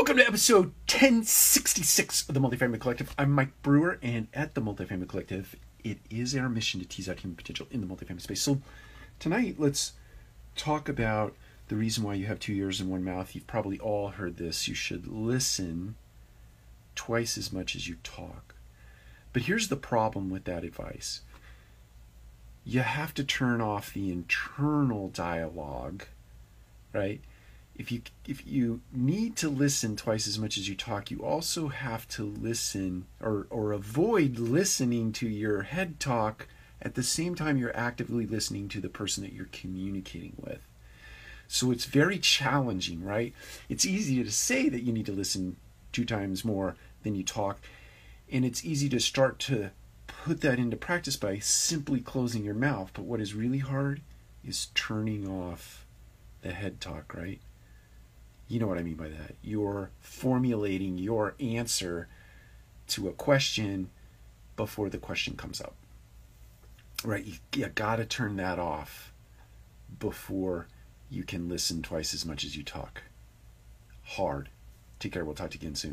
Welcome to episode 1066 of the Multifamily Collective. I'm Mike Brewer, and at the Multifamily Collective, it is our mission to tease out human potential in the multifamily space. So, tonight, let's talk about the reason why you have two ears and one mouth. You've probably all heard this. You should listen twice as much as you talk. But here's the problem with that advice you have to turn off the internal dialogue, right? If you if you need to listen twice as much as you talk, you also have to listen or or avoid listening to your head talk at the same time you're actively listening to the person that you're communicating with. So it's very challenging, right? It's easy to say that you need to listen two times more than you talk, and it's easy to start to put that into practice by simply closing your mouth. But what is really hard is turning off the head talk, right? You know what I mean by that. You're formulating your answer to a question before the question comes up. Right? You, you got to turn that off before you can listen twice as much as you talk. Hard. Take care. We'll talk to you again soon.